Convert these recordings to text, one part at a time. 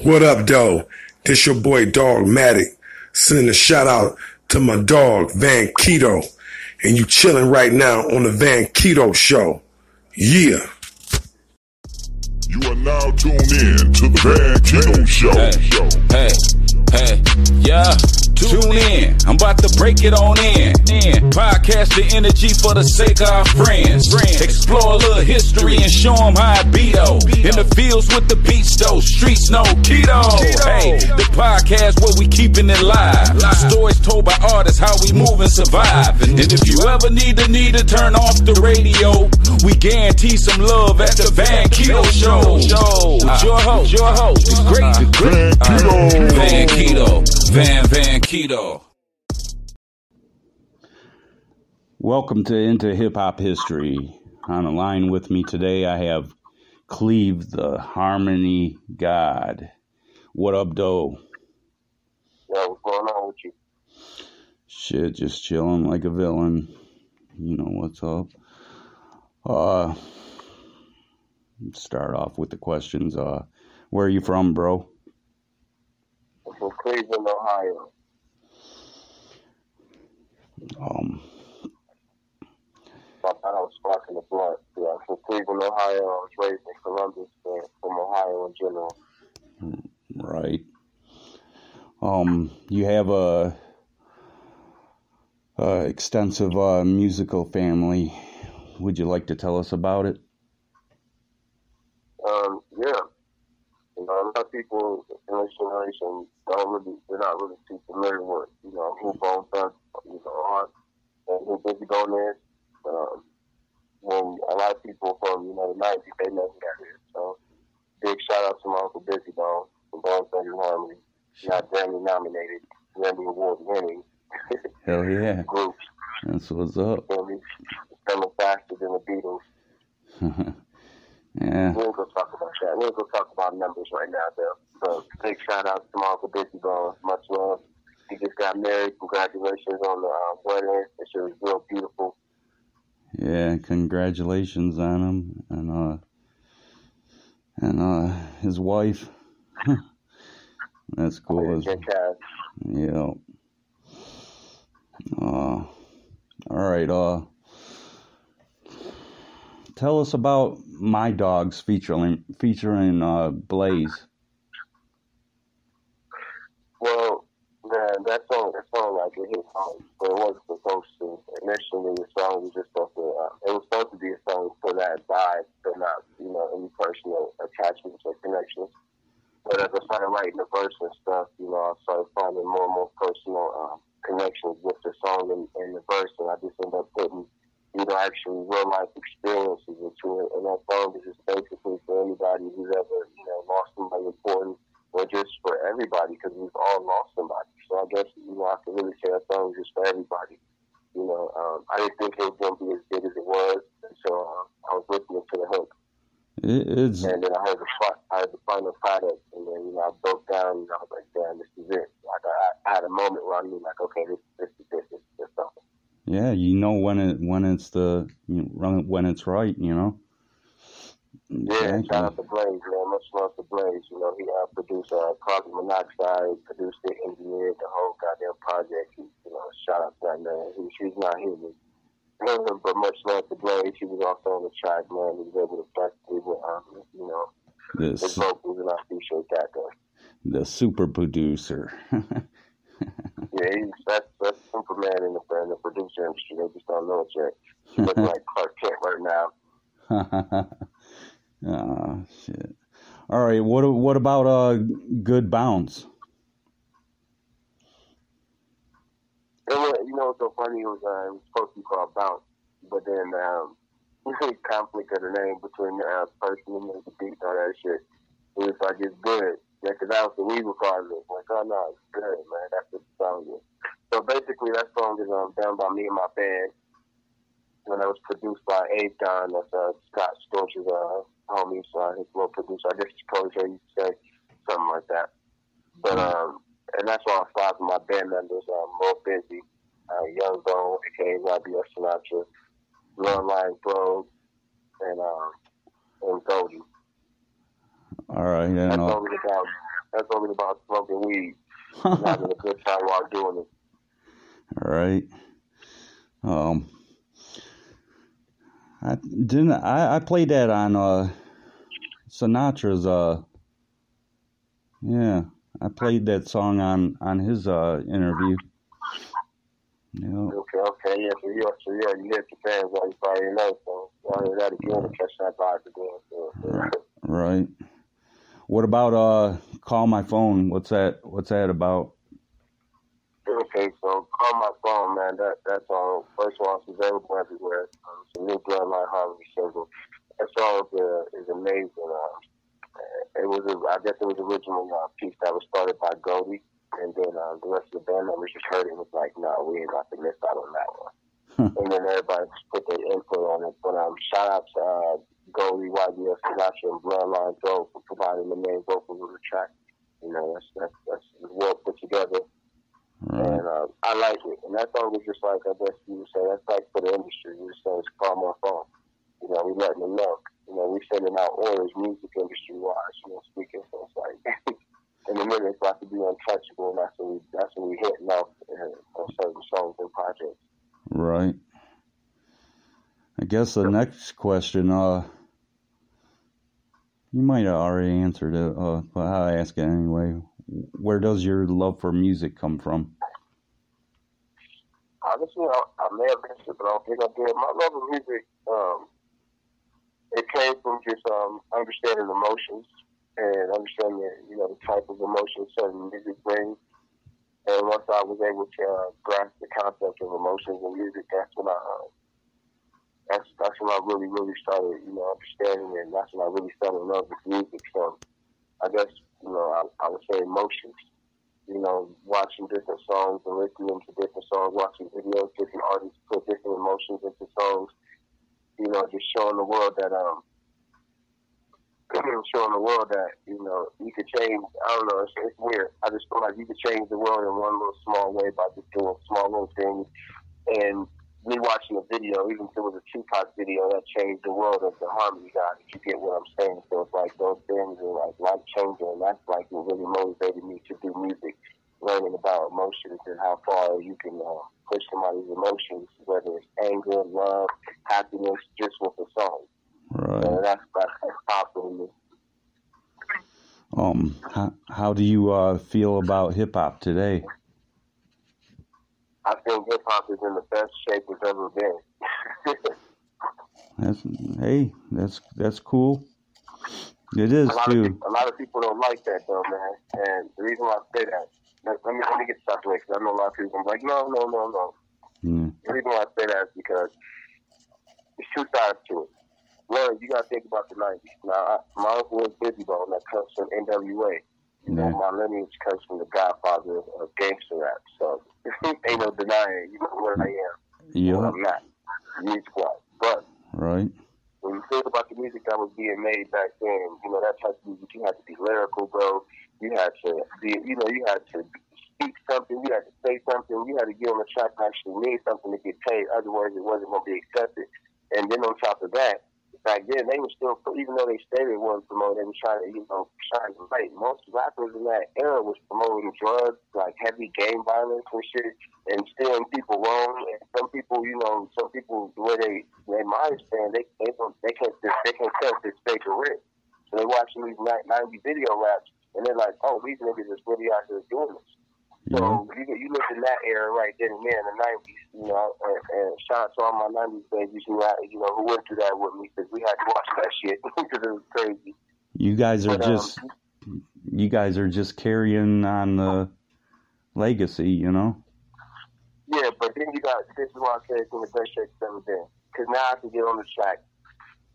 What up, though? This your boy Dog Matic. Sending a shout out to my dog Van Keto. And you chilling right now on the Van Keto Show. Yeah. You are now tuned in to the Van Keto Show. Hey, hey, yeah. Tune in. I'm about to break it on in. Podcast the energy for the sake of our friends. Explore a little history and show them how I beat. In the fields with the beats though. Streets no keto. Hey, the podcast where we keeping it live. Stories told by artists how we move and survive. And if you ever need the need to turn off the radio, we guarantee some love at the Van Keto Show. With your host, your host, the great, the great Keto. Van Keto. Van Van Keto. Welcome to Into Hip Hop History. On the line with me today, I have Cleve the Harmony God. What up, Doe? Yeah, what's going on with you? Shit, just chilling like a villain. You know what's up. Uh, start off with the questions. Uh, where are you from, bro? I'm from Cleveland, Ohio. Um, I thought I was sparking the blunt. Yeah, I'm from Cleveland, Ohio. I was raised in Columbus, but from Ohio in general. right. Um, you have a, a extensive uh, musical family. Would you like to tell us about it? Um, yeah. You know, a lot of people in this generation don't really, they're not really too familiar with, you know, who Bone Thugs, you know, are and who Bizzy Bone is. Um, when a lot of people from, you know, the 90s, they never got here. So, big shout out to my Uncle Bizzy Bone from Bone Thugs Harmony. Not Grammy nominated, Grammy Award winning Hell yeah. group. That's what's up. Selling faster than the Beatles. yeah. We'll gonna talk about that. We ain't gonna talk about numbers right now, though. So big shout out to Uncle Bizzy Bone. Much love. He just got married. Congratulations on the uh, wedding. It was real beautiful. Yeah, congratulations on him and uh and uh his wife. That's cool. as-. Yeah. Uh, all right. Uh, tell us about my dogs featuring featuring uh Blaze. Well, man, that song, that song, like it hit home, but it wasn't supposed to. Initially, the song was just supposed to. Uh, it was supposed to be a song for that vibe, but not, you know, any personal attachments or connections. But as I started writing the verse and stuff, you know, I started finding more and more personal um, connections with the song and, and the verse, and I just ended up putting, you know, actually real life experiences into it. And that song is just basically for anybody who's ever, you know, lost somebody important, or just for everybody, because we've all lost somebody. So I guess, you know, I can really say that song is just for everybody. You know, um, I didn't think it was going to be as big as it was, so uh, I was listening to the hook. It, it's And then I heard the I heard the final product, and then you know I broke down, and I was like, "Damn, this is it." Like I, I had a moment where I knew, like, okay, this, this is this, this, is this something. Yeah, you know when it when it's the you know, when it's right, you know. Yeah, Exactly. shout out to Blaze, man. Much love to Blaze. You know, he uh, produced uh, Carbon Monoxide, produced it, engineered the whole goddamn project. He, you know, shout out to that man. He, he's not human. but much love to Blaze. He was also on the track, man. He was able to practically with, um, you know, his This vocals, and I appreciate that, though. the super producer. Yeah, he's that's that's Superman in the industry. They just don't know it yet. He looks like Clark Kent right now. oh shit. All right. What what about uh good bounce? Was, you know what's so funny? It was, uh, it was supposed to be called Bounce, but then um, conflict of the name between the uh, person and the beat and all that shit. It was like it's good. Yeah, 'cause that was the we recorded it. Like, oh no, it's good, man. That's what the song is. So basically, that song is um, done by me and my band. When it was produced by Abe Don, that's uh, Scott Storch's uh, homies, uh, his little producer. I guess it's co used to say something like that. But um, and that's why five of my band members are more busy. Uh, Young Bone, aka Robbie Sinatra, Lord Lion Bro, and um, and Goldie. All right. That's And uh, only about That's only about smoking weed having a good time while doing it. All right. Um, I didn't. I, I played that on uh, Sinatra's. Uh, yeah, I played that song on on his uh interview. Yeah. Okay, okay, yeah, so yeah, so yeah, you hit the fans while you probably know, so I'll hear that again and catch that vibe again. So, so. Right. What about uh call my phone? What's that what's that about? Okay, so call my phone, man. That that's song, first of all, it's available everywhere. Um, it's a new Bloodline Harmony single. That song is, uh, is amazing. Uh, it was, a, I guess, it was originally a piece that was started by Goldie, and then uh, the rest of the band members just heard it and was like, "No, we ain't got to miss out on that one." and then everybody just put their input on it. But um, shout out to uh, Goldie, YBS, Sinatra, and Bloodline Joe for providing the main vocals of the track. You know, that's that's that's well put together. Right. And uh, I like it. And that song was just like, I guess you would say, that's like for the industry. You would say it's call my phone. You know, we letting them know. You know, we sending out orders music industry wise, you know, speaking. So it's like, in the minute, it's like to be untouchable. And that's what we, that's what we hitting off uh, on certain songs and projects. Right. I guess the next question, uh, you might have already answered it, uh, but I'll ask it anyway. Where does your love for music come from? Honestly, I, I may have missed it, but I don't think I did. My love of music, um, it came from just um, understanding emotions and understanding, you know, the type of emotions certain music brings. And once I was able to uh, grasp the concept of emotions and music, that's when I, uh, that's that's when I really, really started, you know, understanding. And that's when I really fell in love with music. So I guess, you know, I, I would say emotions. You know, watching different songs and listening to different songs, watching videos, different artists put different emotions into songs. You know, just showing the world that um, showing the world that you know you could change. I don't know. It's, it's weird. I just feel like you could change the world in one little small way by just doing small little things. And me watching a video, even if it was a Tupac video, that changed the world of the harmony God. If you get what I'm saying, so it's like those things are like life changing, and that's like what really motivated me to do music, learning about emotions and how far you can uh, push somebody's emotions, whether it's anger, love, happiness, just with a song. Right. So that's that's, powerful me. Um, how, how do you uh, feel about hip hop today? I think hip hop is in the best shape it's ever been. That's hey, that's that's cool. It is a lot of too. people, a lot of people don't like that though, man. And the reason why I say that, let, let me let me get this out the way because I know a lot of people are like, no, no, no, no. Mm, The reason why I say that is because there's two sides to it. One, you got to think about the '90s. Now, I, my uncle was Bizzy Bone, that comes from NWA. You know, Yeah. my lineage comes from the godfather of, gangster rap. So ain't no denying, you know what I am, what yeah, I'm not. Music wise, but right. when you think about the music that was being made back then, you know, that type of music, you had to be lyrical, bro. You had to be, you know, you had to speak something, you had to say something, you had to get on the track and actually mean something to get paid. Otherwise, it wasn't going to be accepted. And then on top of that, back then, they were still, even though they stated it wasn't promoted, they were trying to, you know, shine the light. Most rappers in that era was promoting drugs, like heavy gang violence and shit, and steering people wrong. And some people, you know, some people, the way they, they mind stand, they, they, don't, they can't, they can't tell if it's fake or real. So they watching these 90 video raps, and they're like, oh, these niggas is really out here doing this. So you, you look in that era right then and there in the nineties, you know, and, and shout out to all my nineties babies who had, you know, who went through that with me because we had to watch that shit because it was crazy. you guys are But, um, just you guys are just carrying on the legacy, you know. Yeah, but then you got this is why I say it's in the best shape it's ever been. Because now I can get on the track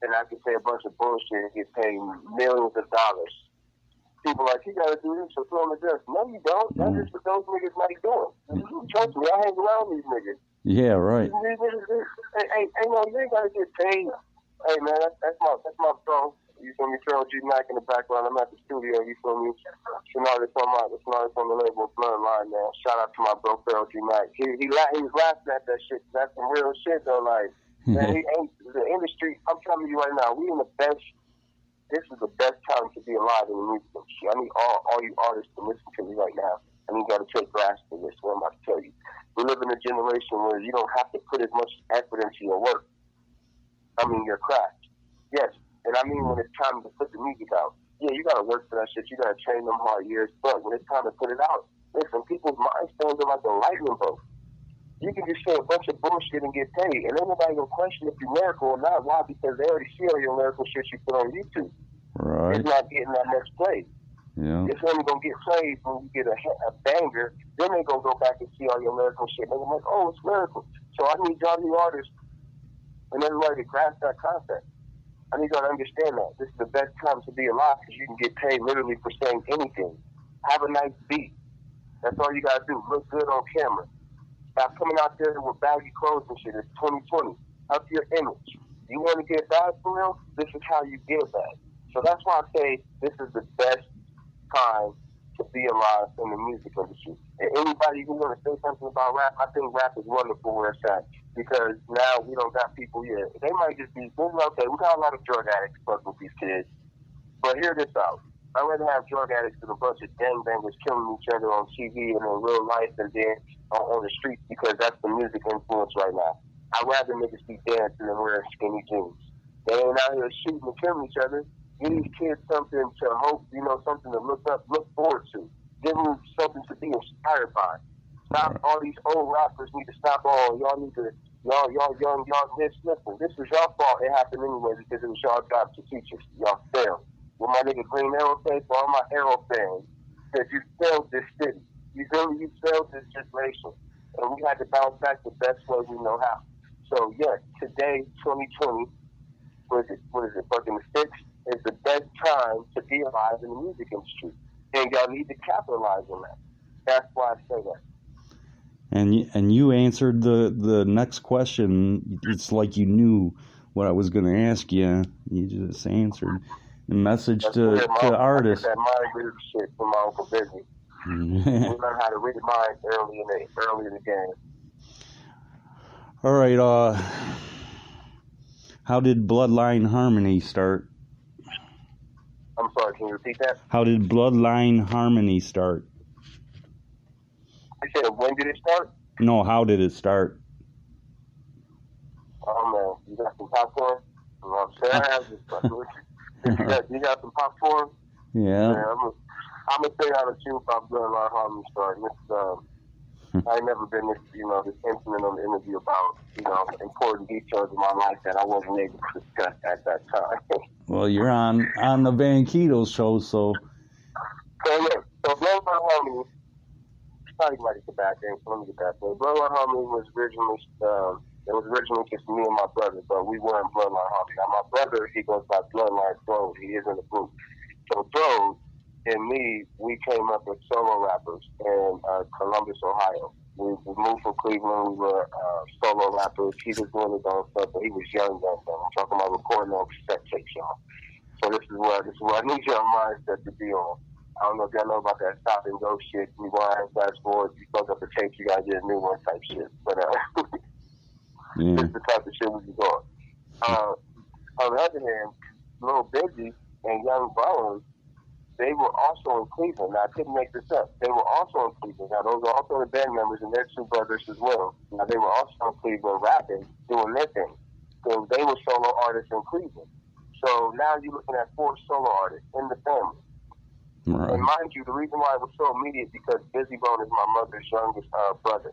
and I can say a bunch of bullshit and get paid millions of dollars. People like you gotta do this for film the dust. No, you don't. That's just what those niggas like doing. Mm. Trust me, I hang around these niggas. Yeah, right. These niggas, hey, hey, hey, no, ain't gotta get paid. Hey man, that's, that's my that's my bro. You feel me? Pharaoh G Mac in the background. I'm at the studio. You feel me? Artist on my, artist on the label Bloodline, man. Shout out to my bro Pharaoh G Mac. He he, he was laughing at that shit. That's some real shit though. Like man, he ain't the industry. I'm telling you right now, we in the best. This is the best time to be alive in the music. industry. I need all, all you artists to listen to me right now. I need y'all to take grasp of this. What I'm about to tell you. We live in a generation where you don't have to put as much effort into your work. I mean, your craft. Yes, and I mean when it's time to put the music out. Yeah, you gotta work for that shit. You gotta train them hard years. But when it's time to put it out, listen, people's minds stand like a lightning bolt. You can just say a bunch of bullshit and get paid, and ain't nobody gonna question if you're lyrical or not. Why? Because they already see all your lyrical shit you put on YouTube. Right. It's not getting that next play. Yeah. It's only gonna get played when you get a, a banger. Then they gonna go back and see all your lyrical shit. They're like, oh, it's lyrical. So I need y'all new artists and everybody to grasp that concept. I need y'all to understand that this is the best time to be alive because you can get paid literally for saying anything. Have a nice beat. That's all you gotta do. Look good on camera. Stop coming out there with baggy clothes and shit. It's 2020. Up your image. You want to get bad for real? This is how you get bad. So that's why I say this is the best time to be alive in the music industry. And anybody who want to say something about rap, I think rap is wonderful where it's at because now we don't got people yet. They might just be, okay, we got a lot of drug addicts fucking with these kids. But hear this out. I'd rather have drug addicts than a bunch of gangbangers killing each other on TV and in real life and then on, on the streets because that's the music influence right now. I'd rather niggas be dancing than wearing skinny jeans. They ain't out here shooting and killing each other. Give these kids something to hope, you know, something to look up, look forward to. Give them something to be inspired by. Stop all these old rappers need to stop all. Y'all need to, y'all, y'all, young, y'all, this, listen, this was y'all fault. It happened anyway because it was y'all job to teach us. Y'all failed. With my nigga Green Arrow say for all my Arrow fans, that you failed this city. You really, you failed this generation. And we had to bounce back the best way we know how. So, yes, today, 2020, what is it, what is it, fucking the 6th, is the best time to be alive in the music industry. And y'all need to capitalize on that. That's why I say that. And y- and you answered the the next question. It's like you knew what I was going to ask you. You just answered. Message That's to, to artists. That mind reader shit from my Uncle Bizzy. We learn how to read minds early in the, early in the game. All right. Uh, how did Bloodline Harmony start? I'm sorry, can you repeat that? How did Bloodline Harmony start? I said, when did it start? No, how did it start? Oh man, you got some popcorn? You know what I'm saying? I'm just fucking with you. Got, you got some popcorn? Yeah. Yeah, I'm I'm gonna say how the two about Bloodline Harmony started. This, um, I ain't never been this, you know, this intimate on the interview about, you know, important details of my life that I wasn't able to discuss at that time. Well, you're on on the Van Keto show, so So yeah, so Bloodline Harmony, not even like the back end, so let me get that. So Bloodline Harmony was originally, um, it was originally just me and my brother, but we weren't Bloodline Harmony. Now my brother, he goes by Bloodline Throne. He is in the group. So Throne and me, we came up with solo rappers in uh, Columbus, Ohio. We, we moved from Cleveland. We were uh, solo rappers. He was doing his own stuff, but he was young then. So I'm talking about recording on cassette tapes, y'all. So this is where this is where I need your mindset to be on. I don't know if y'all know about that stop and go shit. Rewind, fast forward. You fuck up the tape, you gotta get a new one type shit. But uh, yeah. this is the type of shit we be doing. Uh, on the other hand, Little Bizzy and Young Bones, they were also in Cleveland. Now, I couldn't make this up. They were also in Cleveland. Now, those are also the band members, and they're two brothers as well. Now, they were also in Cleveland rapping, doing their thing. So they were solo artists in Cleveland. So now you're looking at four solo artists in the family. And mind you, the reason why it was so immediate because Bizzy Bone is my mother's youngest uh, brother.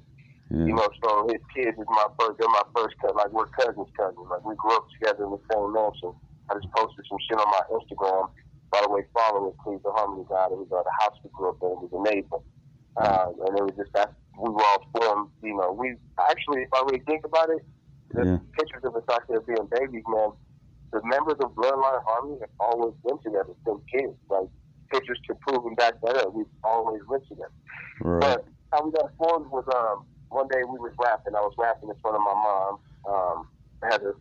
You know, so his kids is my first, they're my first cousin. Like, we're cousins, cousins. Like, we grew up together in the same mansion. I just posted some shit on my Instagram. By the way, follow it, please. The Harmony God. It was uh, the house we grew up in. It was amazing. Uh, and it was just that we were all formed, you know. We actually, if I really think about it, the Yeah. pictures of us out there being babies, man, the members of Bloodline Harmony have always been together since kids. Like, pictures to prove and back that up. We've always been together. Right. But how we got formed was um one day we was rapping. I was rapping in front of my mom. Um, I had a,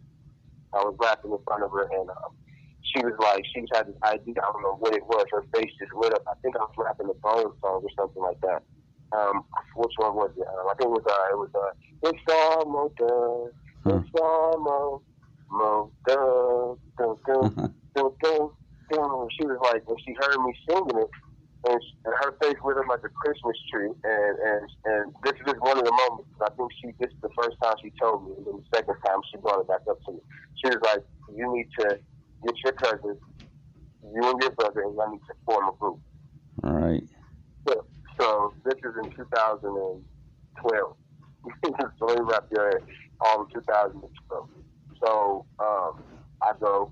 I was rapping in front of her, and um, she was like, she had this idea. I don't know what it was. Her face just lit up. I think I was rapping the Bone song or something like that. Um, which one was it? Um, I think it was uh, it was uh, it's almost done. It's almost, almost done. Dun, dun, dun, dun. damn, she was like, when she heard me singing it, and, she, and her face lit up like a Christmas tree. And and and this is just one of the moments. I think she this is the first time she told me, and then the second time she brought it back up to me. She was like, "You need to get your cousins, you and your brother, and I need to form a group." All right. So, so this is in 2012. so me wrap your head. All in 2012. So um, I go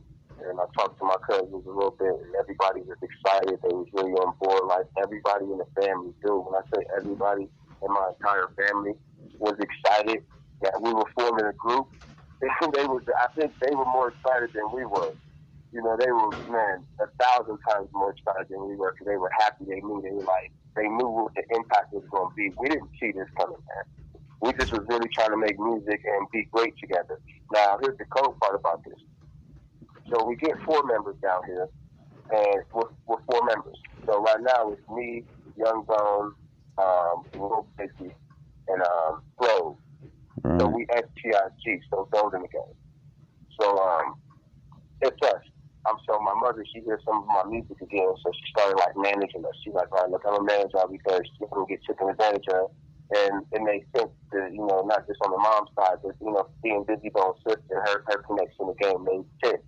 and I talked to my cousins a little bit, and everybody was excited. They was really on board. Like everybody in the family do. When I say everybody in my entire family was excited that we were forming a group, they was. I think they were more excited than we were. You know, they were man a thousand times more excited than we were because they were happy. They knew they were like they knew what the impact was going to be. We didn't see this coming, man. We just was really trying to make music and be great together. Now, here's the cool part about this. So we get four members down here, and we're, we're four members. So right now it's me, Young Bone, um, Bizzy, and um, Grove. All So right. we STIG, so those in the game. So um, it's us. I'm so my mother, she hears some of my music again, so she started like managing us. She's like, all right, look, I'm a manager because you can get taken advantage of. And it made sense to, you know, not just on the mom's side, but, you know, being Bizzy Bone's sister, her, her connection to the game made sense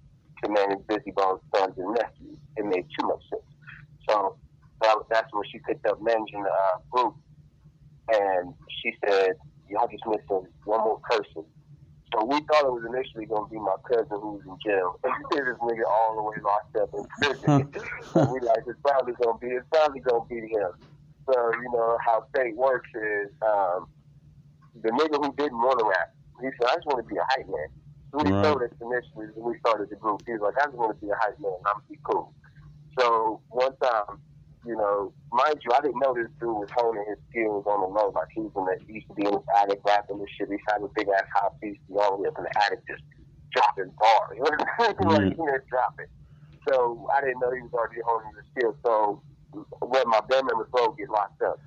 to manage Bizzy Bone's sons and nephews. It made too much sense. So that, that's when she picked up managing the uh, group. And she said, y'all just missing one more person. So we thought it was initially going to be my cousin who was in jail. This nigga all the way locked up in prison. and we like, it's probably going to be, it's probably going to be him. So, you know, how fate works is, um, the nigga who didn't want to rap, he said, I just want to be a hype man. We Right. told us initially when we started the group, he was like, I just want to be a hype man. I'm be cool. So one time, you know, mind you, I didn't know this dude was honing his skills on the low. Like he was in the, he used to be in his attic rapping this shit. He had a big ass house. He used to be all the way up in the attic just dropping bars. You know what I'm saying? like, he just dropping. So I didn't know he was already honing his skills. So when my band members both get locked up,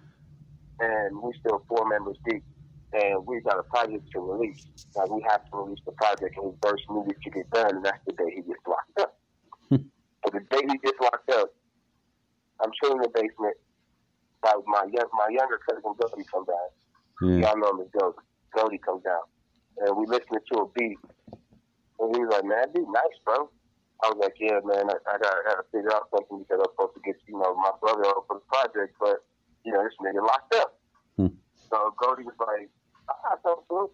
and we still four members deep, and we got a project to release. Like we have to release the project, and his first music to get done, and that's the day he gets locked up. but the day he gets locked up, I'm chilling in the basement. Like my young, my younger cousin Goldie comes down. Yeah. Y'all know him as Goldie. Goldie comes down, and we listening to a beat, and he's like, "Man, that beat nice, bro." I was like, "Yeah, man, I, I got to figure out something because I'm supposed to get you know my brother on for the project, but you know this nigga locked up." Hmm. So Goldie was like, "I got something to it."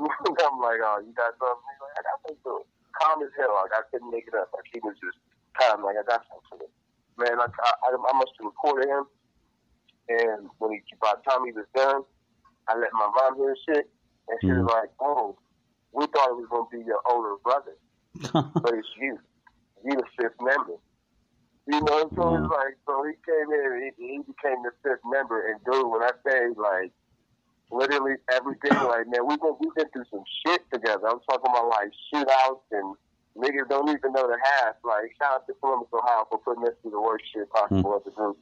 I'm like, "Oh, you got something?" He's like, "I got something to it." Calm as hell. Like I couldn't make it up. Like he was just calm. Like I got something to. Man, like I, I, I must have recorded him, and when he by the time he was done, I let my mom hear shit, and she was mm-hmm. like, "Oh, we thought it was gonna be your older brother, but it's you. You the fifth member." You know, so it's like, so he came in, he, he became the fifth member, and dude, when I say like, literally everything, like, man, we've been we've been through some shit together. I'm talking about like shootouts and niggas don't even know the half. Like, shout out to Columbus, Ohio for putting us through the worst shit possible as a group.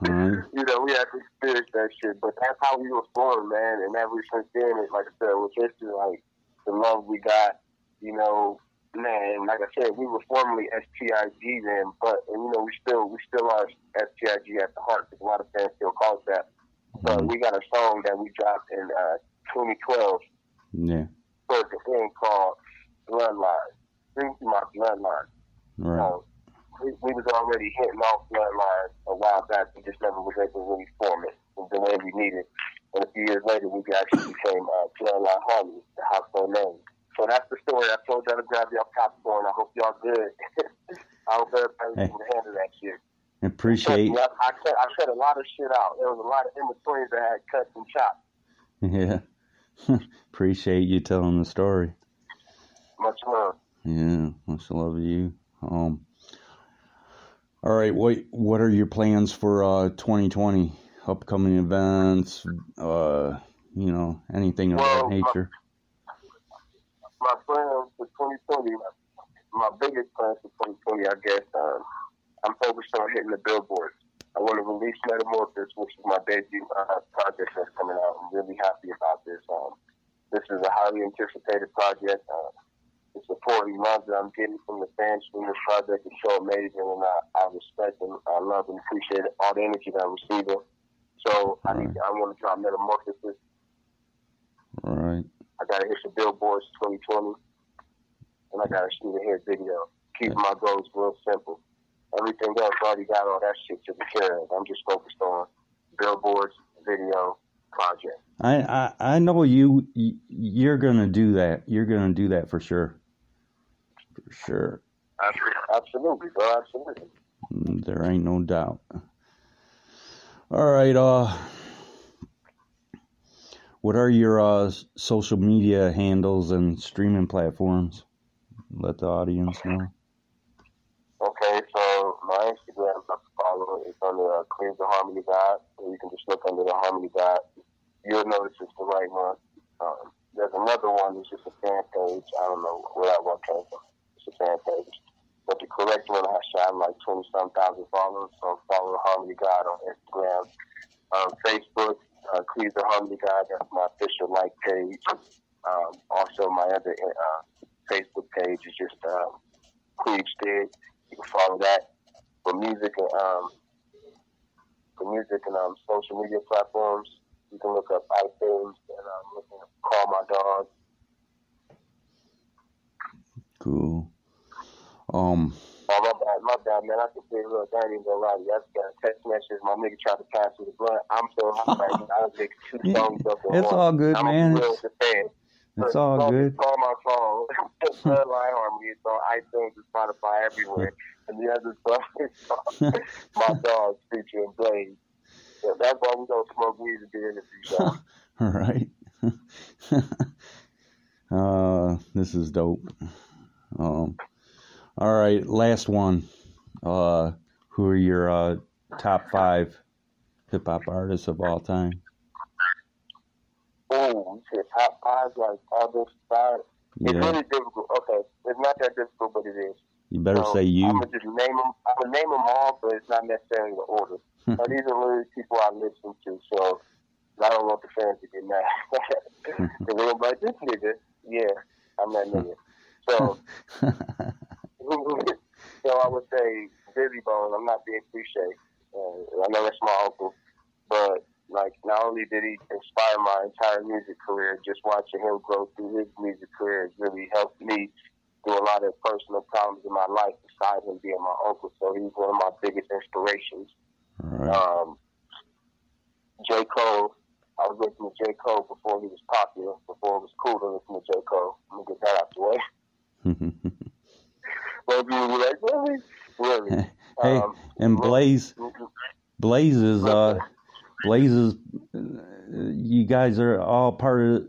Hmm. Right. you know, we had to experience that shit. But that's how we were formed, man. And ever since then, it, like I said, it was history. Like the love we got, you know, man. Like I said, we were formerly STIG then, but and, you know, we still we still are STIG at the heart. Because a lot of fans still call us that. But we got a song that we dropped in uh, 2012 Yeah. towards the end called Bloodline. Bring my bloodline. Right. Um, we, we was already hitting off bloodline a while back. We just never was able to really form it the way we needed. And a few years later, we actually became uh, Bloodline Harmony, the household name. So that's the story. I told y'all to grab y'all popcorn. I hope y'all good. I hope everybody Hey. can handle that shit. Appreciate. Me, I, cut, I cut a lot of shit out. There was a lot of in betweens that had cuts and chops. Yeah. Appreciate you telling the story. Much love. Yeah, much love to you. Um. All right, what what are your plans for uh 2020? Upcoming events, uh, you know, anything of Well, that nature. my plans for 2020, my biggest plans for 2020, I guess, um, I'm focused on hitting the billboards. I want to release Metamorphosis, which is my debut uh, project that's coming out. I'm really happy about this. Um, this is a highly anticipated project. Uh, the support and love that I'm getting from the fans from this project is so amazing, and I, I respect and I love and appreciate all the energy that I'm receiving. So I need, I want to drop Metamorphosis. All right. I got to hit the billboards 2020, and I got to shoot a hit video. Keep my goals real simple. Everything else, already got all that shit taken care of. I'm just focused on billboards, video, project. I, I I know you you- you're gonna do that. You're gonna do that for sure. For sure. Absolutely, bro. Absolutely. There ain't no doubt. All right. Uh, what are your uh social media handles and streaming platforms? Let the audience know. Okay, so my Instagram I follow is under uh, the Harmony God. So you can just look under the Harmony God. You'll notice it's the right one. Um, there's another one. It's just a fan page. I don't know where that one came from. It's a fan page. But the correct one has shot like 20 some thousand followers. So follow the Harmony God on Instagram. Um, Facebook, uh, the Harmony God. That's my official like page. Um, also, my other uh, Facebook page is just um, Cleave Stead. You can follow that for music and um, for music and um, social media platforms. You can look up iTunes and um, looking up Call My Dog. Cool. Um. Oh, my bad, my bad, man. I can say, look, I ain't even gonna lie to you. I just got a text message. My nigga tried to pass me the blunt. I'm so hot right now. I was making two songs up in it's one. all good, I'm man. real. It's So, all call- good. Call my phone. Bloodline Harmony. It's on iTunes and Spotify everywhere. and the other song is My Dog featuring Blaze. So that's why we don't smoke weed at the interview. All right. uh, this is dope. Um, all right, last one. Uh, who are your uh, top five hip hop artists of all time? Oh, you said top five, like all this five. It's really difficult. Okay, it's not that difficult, but it is. You better So, say you. I'm gonna just name them. I'm gonna name them all, but it's not necessarily the order. but these are literally people I listen to, so I don't want the fans to get mad. Because they're like, this nigga, yeah, I'm that nigga. So, so I would say Bizzy Bone. I'm not being cliche. Uh, I know that's my uncle, but like not only did he inspire my entire music career, just watching him grow through his music career has really helped me through a lot of personal problems in my life. Besides him being my uncle, so he's one of my biggest inspirations. right. Um, J. Cole. I was listening to J. Cole before he was popular, before it was cool to listen to J. Cole. I'm gonna get that out the way. People be like, really? Really? hey, Um, and Blaze, Blaze is uh, Blaze is. uh, You guys are all part of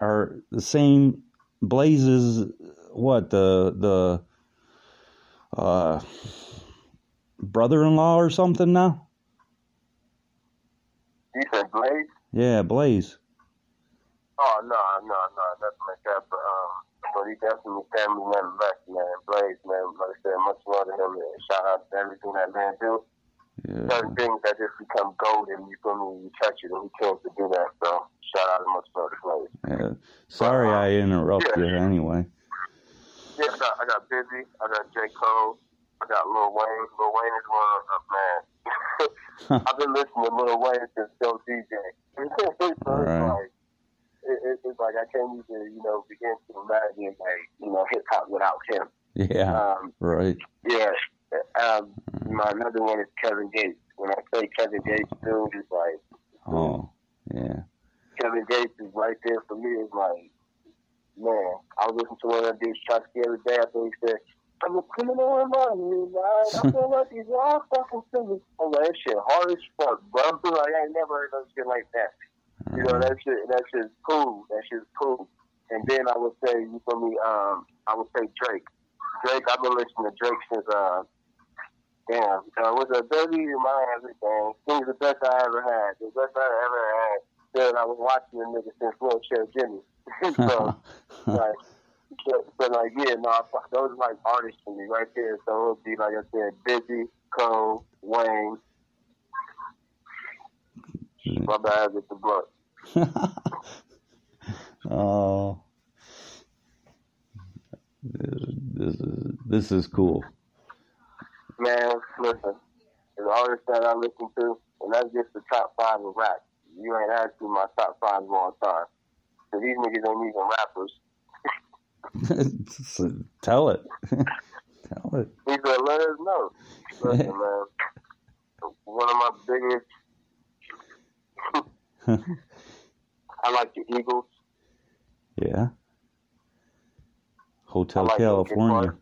are the same. Blaze is what the the uh brother-in-law or something now. You said Blaze? Yeah, Blaze. Oh no, no, no, nothing like that. But um, but he definitely family man back, man. Blaze, man. Like I said, much love to him. And shout out to everything that man do. Yeah. Certain things that just become golden. You feel me? You touch it, and he kills to do that. So shout out and much love to Blaze. yeah. Sorry, I interrupted you. Anyway. Yeah, I got, I got Bizzy. I got J. Cole. I got Lil Wayne. Lil Wayne is one of uh, man. I've been listening to Lil Wayne since still DJ. so it's Right. like it, it, it's like I can't even you know begin to imagine like you know hip hop without him. Yeah. Um, Right. yeah. Um, my another one is Kevin Gates. When I say Kevin Gates, dude, it's like Oh. Yeah. Kevin Gates is right there for me. It's like, man, I was listening to one of these tracks the other day. I think he said, I'm a criminal in my man. I feel like these all fucking silly. I'm that shit hard as fuck, bro. Like, I ain't never heard no shit like that. You know, that shit, that shit's cool. That shit's cool. And then I would say, you feel me, um, I would say Drake. Drake, I've been listening to Drake since, uh, damn, uh, was a baby in my everything. He the best I ever had. The best I ever had. Then I was watching the nigga since Wheelchair Jimmy. so, like, but, but like, yeah, no, those are like artists for me right there. So it would be, like I said, Bizzy, Cole, Wayne. Mm. My bad with the blunt. oh. This is this is cool. Man, listen, the artist that I listen to, and that's just the top five of rap. You ain't asking my top five of all time. So these niggas ain't even rappers. So Tell it. Tell it. He said, let us know. Listen, man, one of my biggest, I like the Eagles. Yeah. Hotel like California.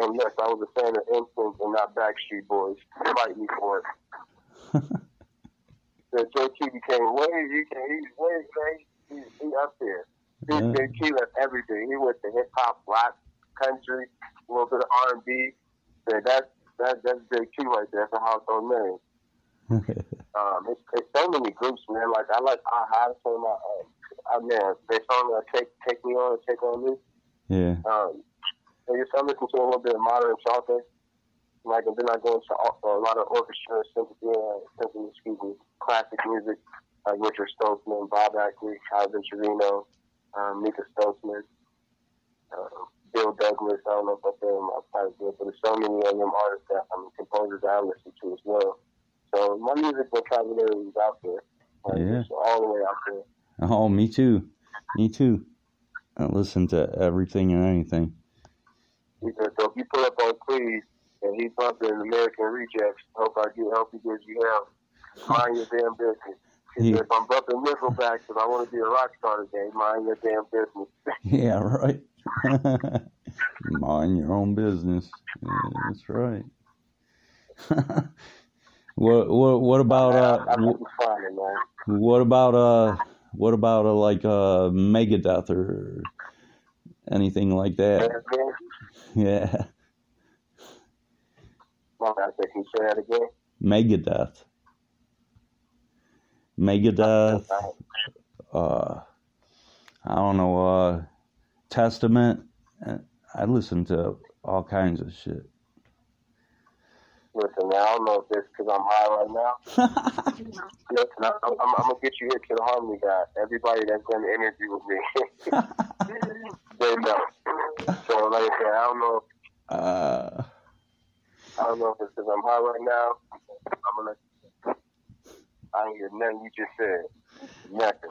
And yes, I was a fan of NSYNC and not Backstreet Boys. Fight me for it. the JT became way, he came, he's way, he's, he's up there. He, Yeah. JT left everything. He went to hip hop, rap, country, a little bit of R and B. So that's that, that's JT right there. That's a household name. Um, it's, it's so many groups, man. Like I like I have some. Uh, I man, they song uh, take take me on, take on me. yeah. Um, I guess I listen to a little bit of modern Shelter. Like, and then I go into a, lot of orchestra, symphony, uh, symphony, excuse me, classic music, like Richard Stoltzman, Bob Ackley, Hal Venturino, um, Mika Stoltzman, uh, Bill Douglas. I don't know if I say them off the top of my head, but there's so many of them artists that I mean, composers that I listen to as well. So my music vocabulary is out there. Like, Yeah. it's all the way out there. Oh, me too. Me too. I listen to everything and anything. He said, so if you pull up on Cleve and he's bumping American Rejects, hope I get help he gives you hell. Mind your damn business. He Yeah. said, if I'm bumping Nickelback because I want to be a rock star today, mind your damn business. Yeah, right. Mind your own business. Yeah, that's right. what what what about uh I, I wh- can find it, man. what about uh what about uh, like uh Megadeth or anything like that? Yeah, Yeah, My bad, can you say that again? Megadeth. Megadeth. I- uh, I don't know, uh, Testament. Uh, I listen to all kinds of shit. Listen, man, I don't know if this because I'm high right now. Listen, I'm, I'm, I'm going to get you here to the Harmony guy. Everybody that's done the interview with me, they know. So, like I said, I don't know if Uh, I don't know if it's because I'm high right now. I'm gonna. I hear nothing you just said. Nothing.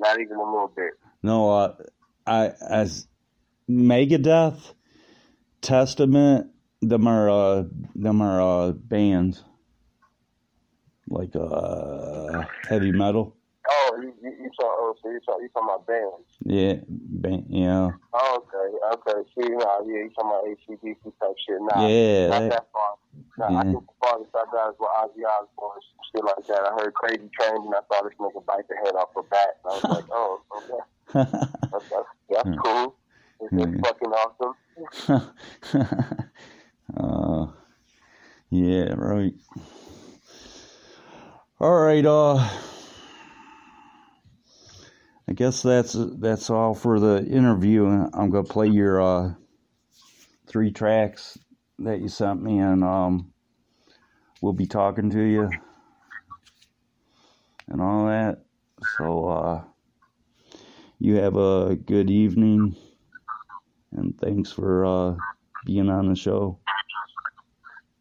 Not even a little bit. no, uh, I as Megadeth, Testament, them are uh, them are uh, bands like uh, heavy metal. Oh, you you, you talk. Oh, so you talk. You talking about bands? Yeah, band, yeah, Oh, okay, okay. See, nah, yeah, you talking about ACDC type shit? Nah, Yeah, not that- that far. Nah, I think the farthest I got is with Ozzy Osbourne, shit like that. I heard Crazy Train, and I saw this nigga bite the head off a bat. And I was like, oh, okay, that's that's, that's Hmm. cool. It's, Hmm. it's fucking awesome. uh, yeah, right. All right, uh, I guess that's that's all for the interview. I'm gonna play your uh, three tracks that you sent me, and um, we'll be talking to you and all that. So, uh, you have a good evening, and thanks for uh, being on the show.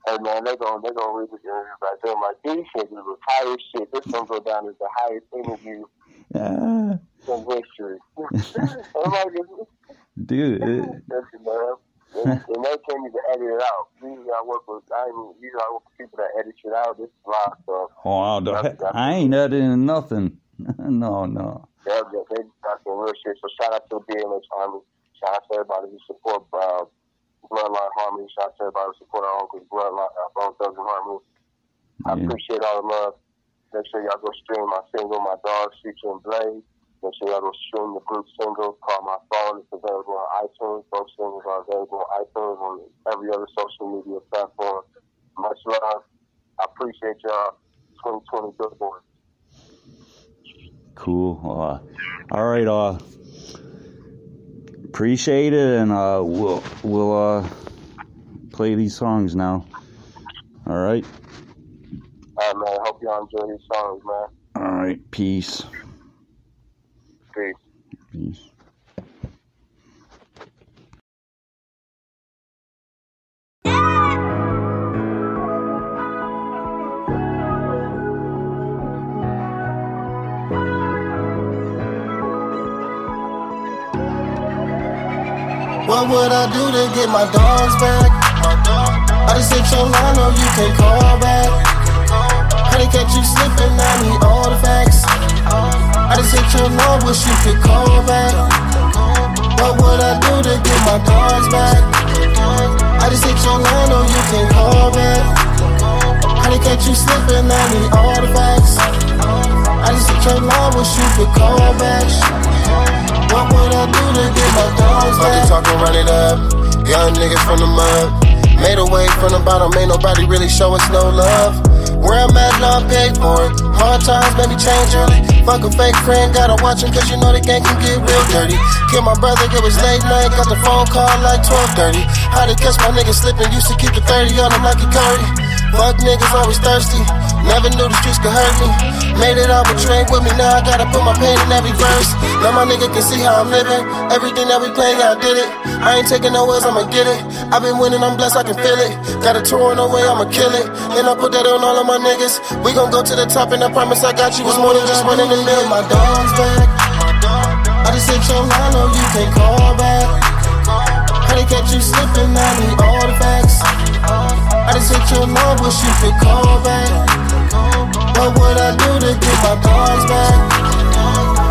Hey man, they gon' they gonna read the interview back there. Like these is the highest shit. This gonna go down as the highest interview Ah, in history. Just dude, it- listen, man. And, and they can't even edit it out. Usually I work with I mean, usually I work with people that edit shit out. This is live stuff. oh, the- I ain't editing nothing. no, no. They they got some real shit. So shout out to the BLH Army. Shout out to everybody who support uh, Bloodline Harmony. Shout out to everybody who support our uncle's Bloodline uh, Bone Thugs and Harmony. I appreciate all the love. Make sure y'all go stream my single, My Dog, Future and Blaze. Make sure y'all go stream the group single called My Phone. It's available on iTunes. Both singles are available on iTunes on every other social media platform. Much love. I appreciate y'all. 2020 Billboard. Cool. Uh, all right. Uh, appreciate it, and uh, we'll we'll uh, play these songs now. All right. All right, man. Hope y'all enjoy these songs, man. All right. Peace. Peace. Peace. What would I do to get my dogs back? I just hit your line, no, you can't call back. How they catch you slipping, I need all the facts. I just hit your line, wish you could call back. What would I do to get my dogs back? I just hit your line, no, you can't call back. How they catch you slipping, I need all the facts. I just hit your line, wish you could call back. What would I do to get my dogs back? Fuck talking, run it up. Young niggas from the mud. Made a way from the bottom, ain't nobody really show us no love. Where I'm at, now I'm paid for it. Hard times made me change early. Fuck a fake friend, gotta watch him, cause you know the gang can get real dirty. Kill my brother, it was late night, got the phone call like 12:30. How to catch my niggas slipping, used to keep the 30 on him like a curry. Fuck niggas always thirsty. Never knew the streets could hurt me. Made it all, but with me now. I gotta put my pain in every verse. Now my nigga can see how I'm living. Everything that we play, yeah, I did it. I ain't taking no words, I'ma get it. I've been winning, I'm blessed, I can feel it. Got a tour on the way, I'ma kill it. And I put that on all of my niggas. We gon' go to the top, and I promise I got you. It's more than just running the mill. My dogs back. I just hit your line, no, you can't call back. How they catch you slipping, I need all the facts. I just hit your line, wish you could call back. What would I do to get my dogs back?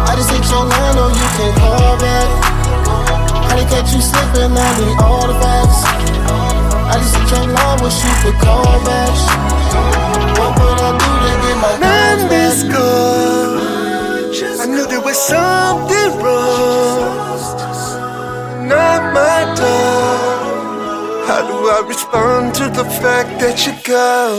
I just hit your line, no, oh, you can't call back. How they catch you slipping, I need all the facts. I just hit your line, wish you could call back. What would I do to get my dogs Man, this back? good. I knew there was something wrong. Not my dog. How do I respond to the fact that you go?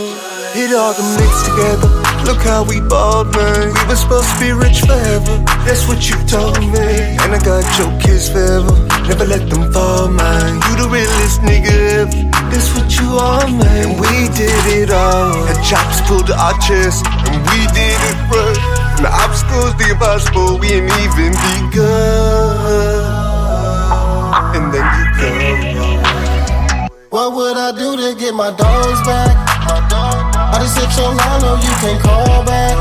It all can mix together. Look how we balled, man. We were supposed to be rich forever. That's what you told me. And I got your kiss forever. Never let them fall, man. You the realest nigga ever. That's what you are, man. And we did it all. The chops pulled to our chest, and we did it right. And the obstacles, the impossible, we ain't even begun. And then you go. What would I do to get my dogs back? I just hit your line, no, you can't call back.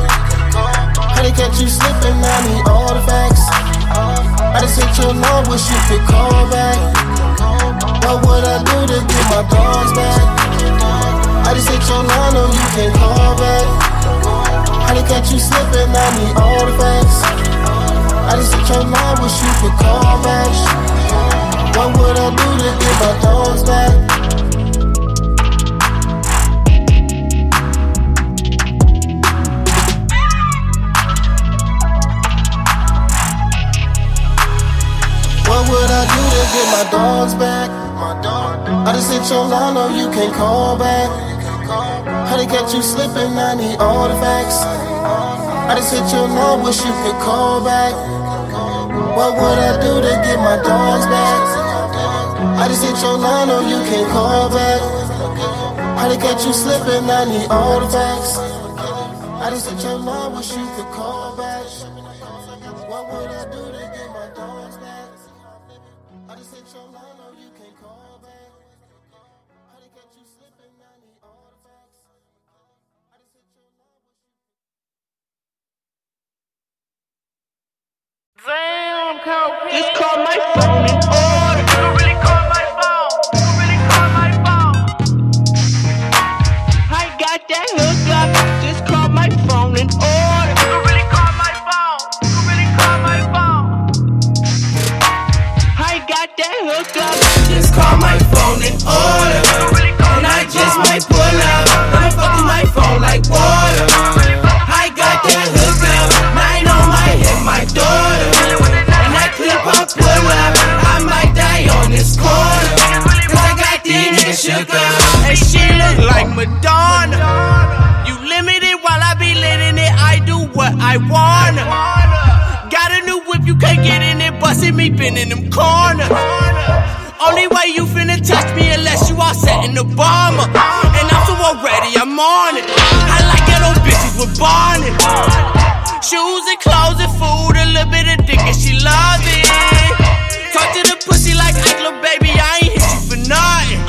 How they catch you slipping, I need all the facts. I just hit your line, wish you could call back. What would I do to get my dogs back? I just hit your line, no, you can't call back. How they catch you slipping, I need all the facts. I just hit your line, wish you could call back. What would I do to get my dogs back? Get my dogs back? I just hit your line, no, you can't call back. How they catch you slipping, I need all the facts. I just hit your line, wish you could call back. What would I do to get my dogs back? I just hit your line, no, you can't call back. How they catch you slipping, I need all the facts. I just hit your line, wish you that hook up. Just call my phone in order. You really call and I just might pull up. I'm fucking my phone like water. I got that hook up. Nine on my head, my daughter. And that clip I pull up. I might die on this corner. Cause I got these niggas shook up. That shit look like Madonna. You limited while I be lit in it. I do what I wanna. Got a new whip, you can't get in it. Busting me, been in them corners. Only way you finna touch me unless you all set in the bomber. And I'm so already, I'm on it. I like ghetto bitches with bonnet. Shoes and clothes and food, a little bit of dick and she loves it. Talk to the pussy like Ike, little baby, I ain't hit you for nothing.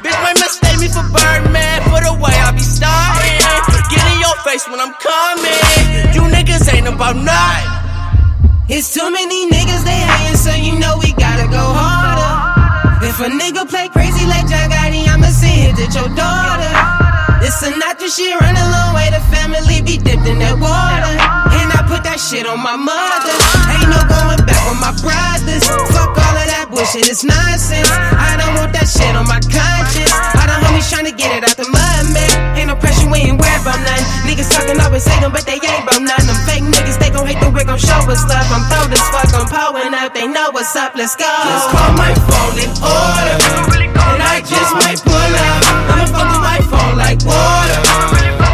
Bitch might mistake me for Birdman for the way I be starting. Get in your face when I'm coming. You niggas ain't about nothing. It's too many niggas they hating, so you know we gotta go harder. A nigga play crazy like John Gotti, I'ma see it to your daughter. This Sinatra shit run a long way, the family be dipped in that water. And I put that shit on my mother. Ain't no going back on my brothers. Fuck all of that bullshit, it's nonsense. I don't want that fuck, up, they know what's up, let's go. Just call my phone in order, and I just might pull up. I'ma fuck with my phone like water.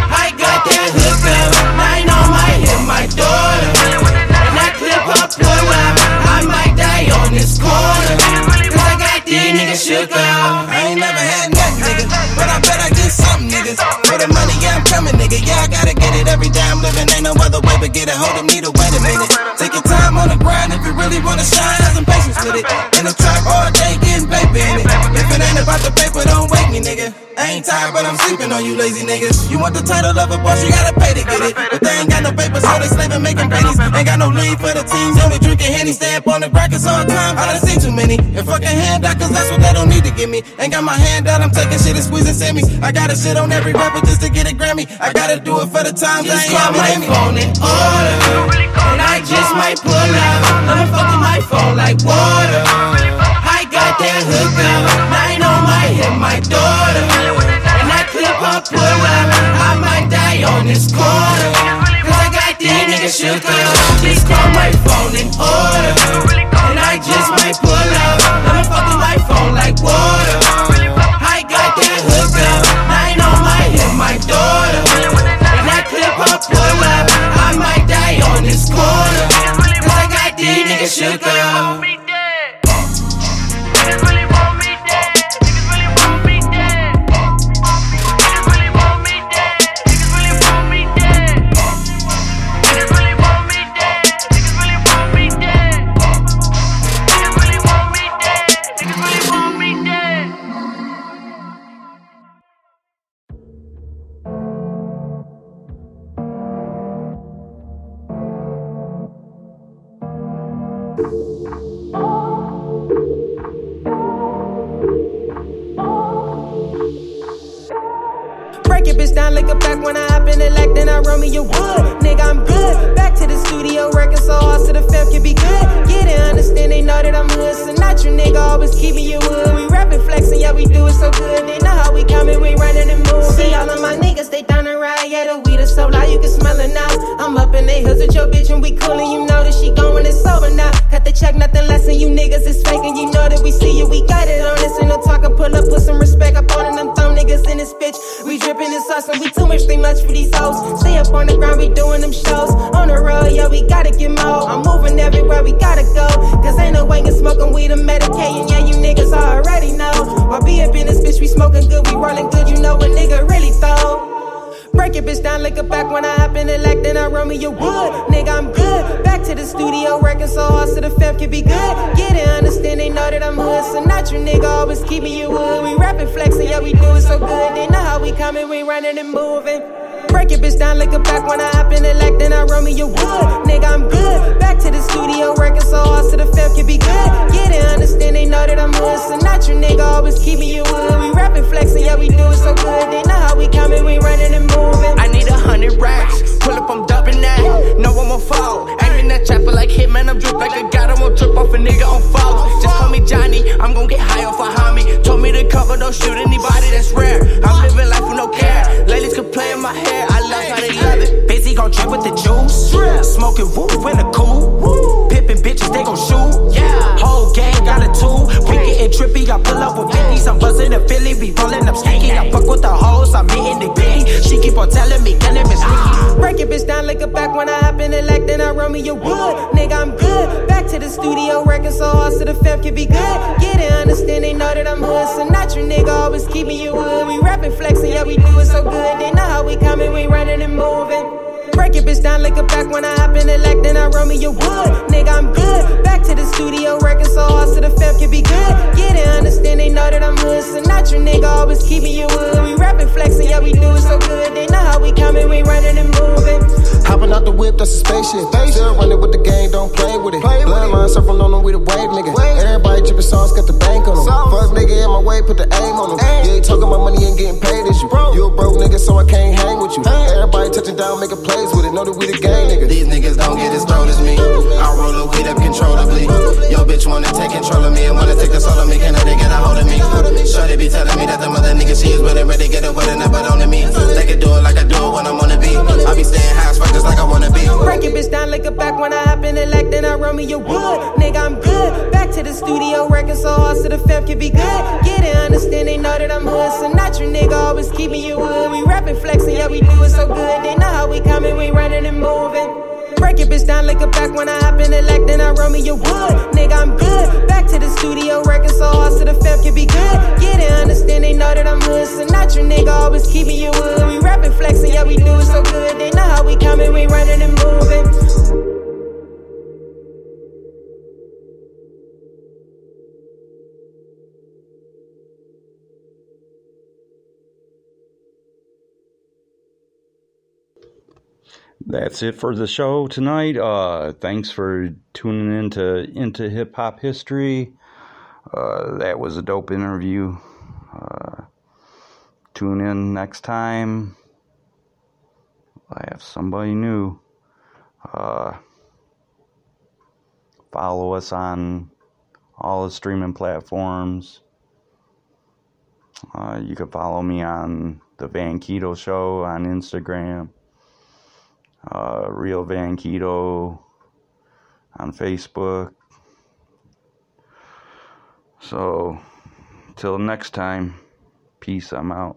I got that hook up, I know my hit my daughter. And that clip up, pull up, I might die on this corner. Cause I got these niggas shook up. I ain't never had nothing, nigga. But I bet I get something, niggas. For the money, yeah, I'm coming, nigga. Yeah, I gotta get it every day I'm living. Ain't no other way but get a hold of me to really wanna shine. Have some patience with it. In the trap all day, If it ain't about the paper, don't wake me, nigga. I ain't tired, but I'm sleeping on you lazy niggas. You want the title of a boss, you gotta pay to get it. But they ain't got no paper, so they slaving, making pennies. Ain't got no lead for the teams, only drinking Henny. Stay up on the crackers all the time. I done seen too many. And fucking hand out, cause that's what they don't need to give me. Ain't got my hand out, I'm taking shit and squeezing semis. I gotta shit on every rapper just to get a Grammy. I gotta do it for the times I ain't have my me. phone in order, and I just might pull up. I'ma fuck with my phone like water. I got that hook up, I my daughter. And that clip up, pull I might die on this corner. Cause I got these niggas shook up. With your bitch and we coolin', you know that she going, it's over now. Cut the check, nothing less than you niggas is faking, you know that we see you, we got it on this. Ain't no talking, pull up, put some respect up on them thumb niggas in this bitch. We drippin' and we too much, they much for these hoes. Stay up on the ground, we doin' them shows. On the road, yeah, we gotta get more. I'm movin' everywhere, we gotta go. Cause ain't no way in smoking weed or medicating, yeah, you niggas already know. Or be up in this bitch, we smokin' good, we rollin' good, you know a nigga really throw. Break it, bitch, down, lick it back when I in the like, then I roll me your wood. Nigga, I'm good. Back to the studio, working so hard so the fam can be good. Get it, understand, they know that I'm hood. So not you, nigga, always keep me your wood. We rapping, flexing, yeah, we do it so good. They know how we coming, we running and moving. Break it, bitch, down, lick it back when I hop in the like, then I roll me your wood. Nigga, I'm good. Back to the studio, working so hard so the fam can be good. Get it, understand, they know that I'm hood. So not you, nigga, always keep me your wood. We rapping, flexing, yeah, we do it so good. They know how we coming, we running and moving. I need a hundred racks. Pull up, I'm dubbing that. No one will fall. Aiming that chopper like Hitman. I'm drip like a god. I won't trip off a nigga on fall. Just call me Johnny. I'm gon' get high off a homie. Told me to cover, don't shoot anybody. That's rare. I'm living life with no care. Ladies can play in my hair. I love how they love it. Busy gon' drip with the juice. Smoking woo in the cool. Pippin' bitches, they gon' shoot. Yeah. Whole gang got a two. We getting trippy. I pull up with 50s. I'm buzzing the Philly. Be rolling up sneaky. I fuck with the hoes. I'm hitting the. She keep on telling me, killing me sneaky. Break it, bitch, down, like a back when I hop in the like, then I roll me your wood. Nigga, I'm good. Back to the studio, working so hard so the fam can be good. Get it, understand, they know that I'm hood. So not nigga, always keep you wood. We rapping, flexing, yeah, we do it so good. They know how we coming, we running and moving. Break it, bitch, down, like a back when I hop in the like, then I roll me your wood. Nigga, I'm good. Back to the studio, working so hard so the fam can be good. Get it, understand, they know that I'm hood. So not you, nigga, always keep me your wood. We rapping, flexing, yeah, we do it so good. They know how we coming, we running and moving. Hopping out the whip, that's a spaceship. Still running with the game, don't play with it. Bloodline surfing on them, we the wave nigga. Everybody dripping sauce, got the bank on them. Fuck nigga in my way, put the aim on them. You ain't talking about money, ain't getting paid as you. You a broke nigga, so I can't hang with you. Everybody touching down, making plays with it. Know that we the gang nigga. These niggas don't get as throat as me. I roll the weed up controllably. Yo, bitch wanna take control of me and wanna take the soul of me. Can they get a hold of me? Shorty be telling me that the mother nigga she is it, ready get it with it, never on to me. They can do it like I do it when I'm on the beat. I be staying high as fuck just like I wanna be. Break it, bitch, down like a back when I hop in the leg, then I run me your wood. Nigga, I'm good. Back to the studio, working so hard so the fam can be good. Get it, understand, they know that I'm hood. So not your nigga, always keep me your wood. We rapping, flexing, yeah, we do it so good. They know how we coming, we running and moving. Break it, bitch, down like a back when I hop in the leg, then I run me your wood. Nigga, I'm good. Back to the studio, so hard so the fam can be good. Understand, they know that I'm hood. So not your nigga, always keep me your wood. We rapping, flexing, yeah, we do it so good. They know how we coming, we running and moving. That's it for the show tonight. Uh, thanks for tuning into into hip hop history. Uh, that was a dope interview. Uh, tune in next time. I have somebody new. Uh, follow us on all the streaming platforms. Uh, you can follow me on the Van Keto Show on Instagram uh, Real Van Keto on Facebook. So, till next time, peace. I'm out.